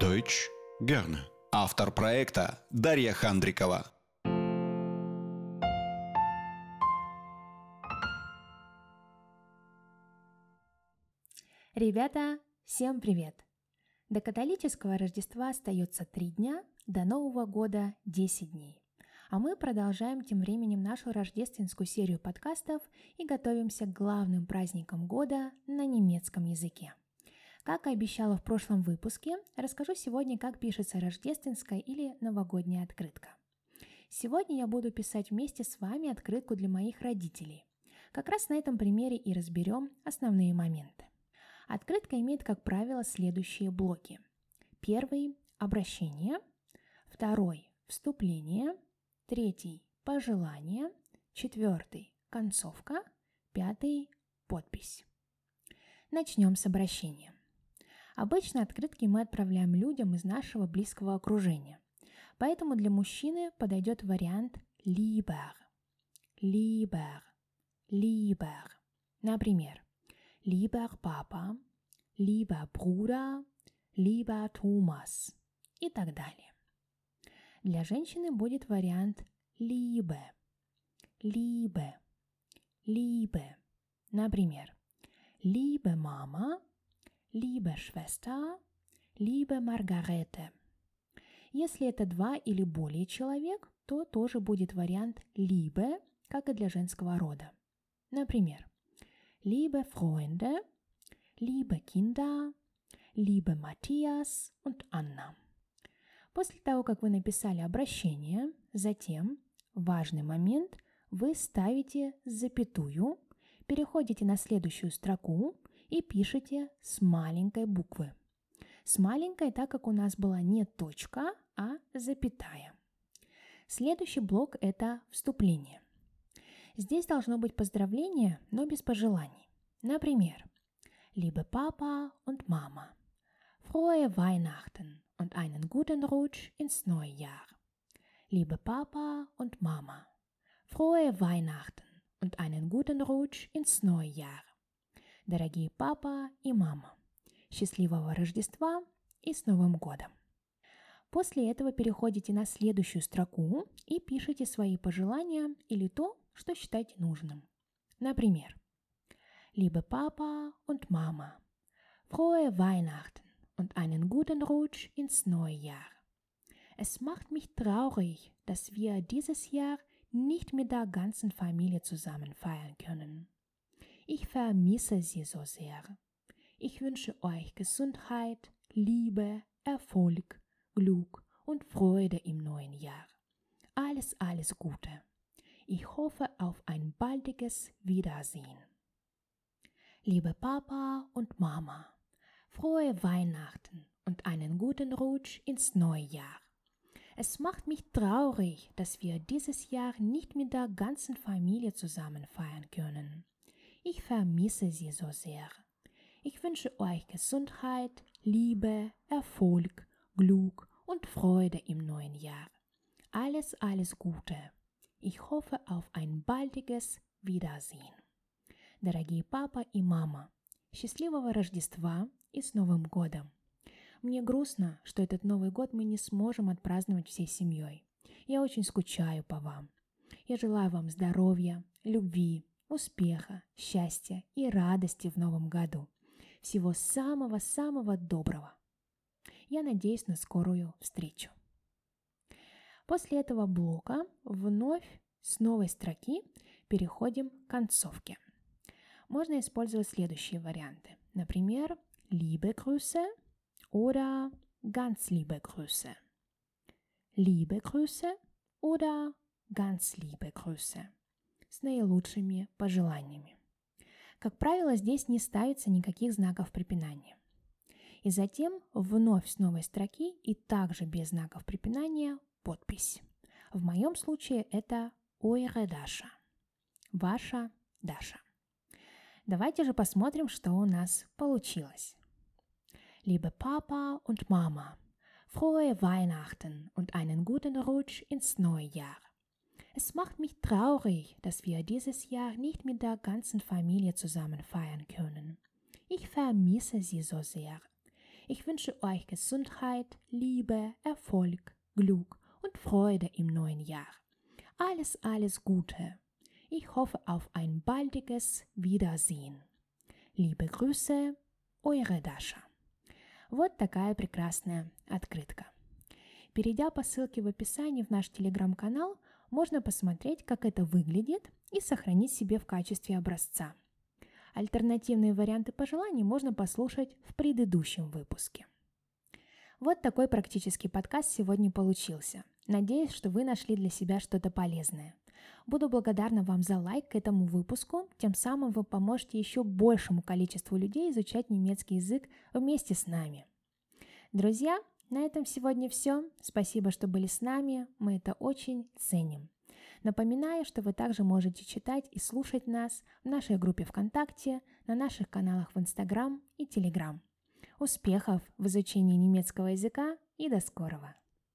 Deutsch gerne. Автор проекта Дарья Хандрикова. Ребята, всем привет! До католического Рождества остается три дня, до Нового года 10 дней. А мы продолжаем тем временем нашу рождественскую серию подкастов и готовимся к главным праздникам года на немецком языке. Как и обещала в прошлом выпуске, расскажу сегодня, как пишется рождественская или новогодняя открытка. Сегодня я буду писать вместе с вами открытку для моих родителей. Как раз на этом примере и разберем основные моменты. Открытка имеет, как правило, следующие блоки. Первый – обращение. Второй – вступление. Третий – пожелание. Четвертый – концовка. Пятый – подпись. Начнем с обращения. Обычно открытки мы отправляем людям из нашего близкого окружения. Поэтому для мужчины подойдет вариант lieber. Lieber. Lieber. Например, lieber Papa, lieber Bruder, lieber Thomas и так далее. Для женщины будет вариант Liebe. Liebe. Liebe. Например, Liebe Mama, liebe Schwester, liebe Margarete. Если это два или более человек, то тоже будет вариант liebe, как и для женского рода. Например, liebe Freunde, liebe Kinder, liebe Matthias und Anna. После того, как вы написали обращение, затем, важный момент, вы ставите запятую, переходите на следующую строку и пишете с маленькой буквы. С маленькой, так как у нас была не точка, а запятая. Следующий блок – это вступление. Здесь должно быть поздравление, но без пожеланий. Например, Liebe Papa und Mama, frohe Weihnachten und einen guten Rutsch ins neue Jahr. Liebe Papa und Mama, frohe Weihnachten und einen guten Rutsch ins neue Jahr. Дорогие папа и мама, счастливого Рождества и с Новым годом! После этого переходите на следующую строку и пишите свои пожелания или то, что считаете нужным. Например, Liebe Papa und Mama, frohe Weihnachten und einen guten Rutsch ins neue Jahr. Es macht mich traurig, dass wir dieses Jahr nicht mit der ganzen Familie zusammen feiern können. Ich vermisse sie so sehr. Ich wünsche euch Gesundheit, Liebe, Erfolg, Glück und Freude im neuen Jahr. Alles, alles Gute. Ich hoffe auf ein baldiges Wiedersehen. Liebe Papa und Mama, frohe Weihnachten und einen guten Rutsch ins neue Jahr. Es macht mich traurig, dass wir dieses Jahr nicht mit der ganzen Familie zusammen feiern können. Vermisse sie so sehr. Ich wünsche euch Gesundheit, Liebe, Erfolg, Glück und Freude im neuen Jahr. Alles, alles Gute. Ich hoffe auf ein baldiges Wiedersehen. Дорогие папа и мама, счастливого Рождества и с Новым годом! Мне грустно, что этот Новый год мы не сможем отпраздновать всей семьей. Я очень скучаю по вам. Я желаю вам здоровья, любви, успеха, счастья и радости в новом году. Всего самого-самого доброго. Я надеюсь на скорую встречу. После этого блока вновь с новой строки переходим к концовке. Можно использовать следующие варианты. Например, liebe Grüße oder ganz liebe Grüße. Liebe Grüße oder ganz liebe Grüße с наилучшими пожеланиями. Как правило, здесь не ставится никаких знаков препинания. И затем вновь с новой строки и также без знаков препинания подпись. В моем случае это Ойре Даша. Ваша Даша. Давайте же посмотрим, что у нас получилось. Liebe Papa und Mama, frohe Weihnachten und einen guten Rutsch ins neue Jahr. Es macht mich traurig, dass wir dieses Jahr nicht mit der ganzen Familie zusammen feiern können. Ich vermisse sie so sehr. Ich wünsche euch Gesundheit, Liebe, Erfolg, Glück und Freude im neuen Jahr. Alles, alles Gute. Ich hoffe auf ein baldiges Wiedersehen. Liebe Grüße, eure Даша. Вот такая прекрасная открытка. Перейдя по ссылке в описании в наш телеграм-канал, можно посмотреть, как это выглядит и сохранить себе в качестве образца. Альтернативные варианты пожеланий можно послушать в предыдущем выпуске. Вот такой практический подкаст сегодня получился. Надеюсь, что вы нашли для себя что-то полезное. Буду благодарна вам за лайк к этому выпуску, тем самым вы поможете еще большему количеству людей изучать немецкий язык вместе с нами. Друзья, на этом сегодня все. Спасибо, что были с нами, мы это очень ценим. Напоминаю, что вы также можете читать и слушать нас в нашей группе ВКонтакте, на наших каналах в Инстаграм и Телеграм. Успехов в изучении немецкого языка и до скорого!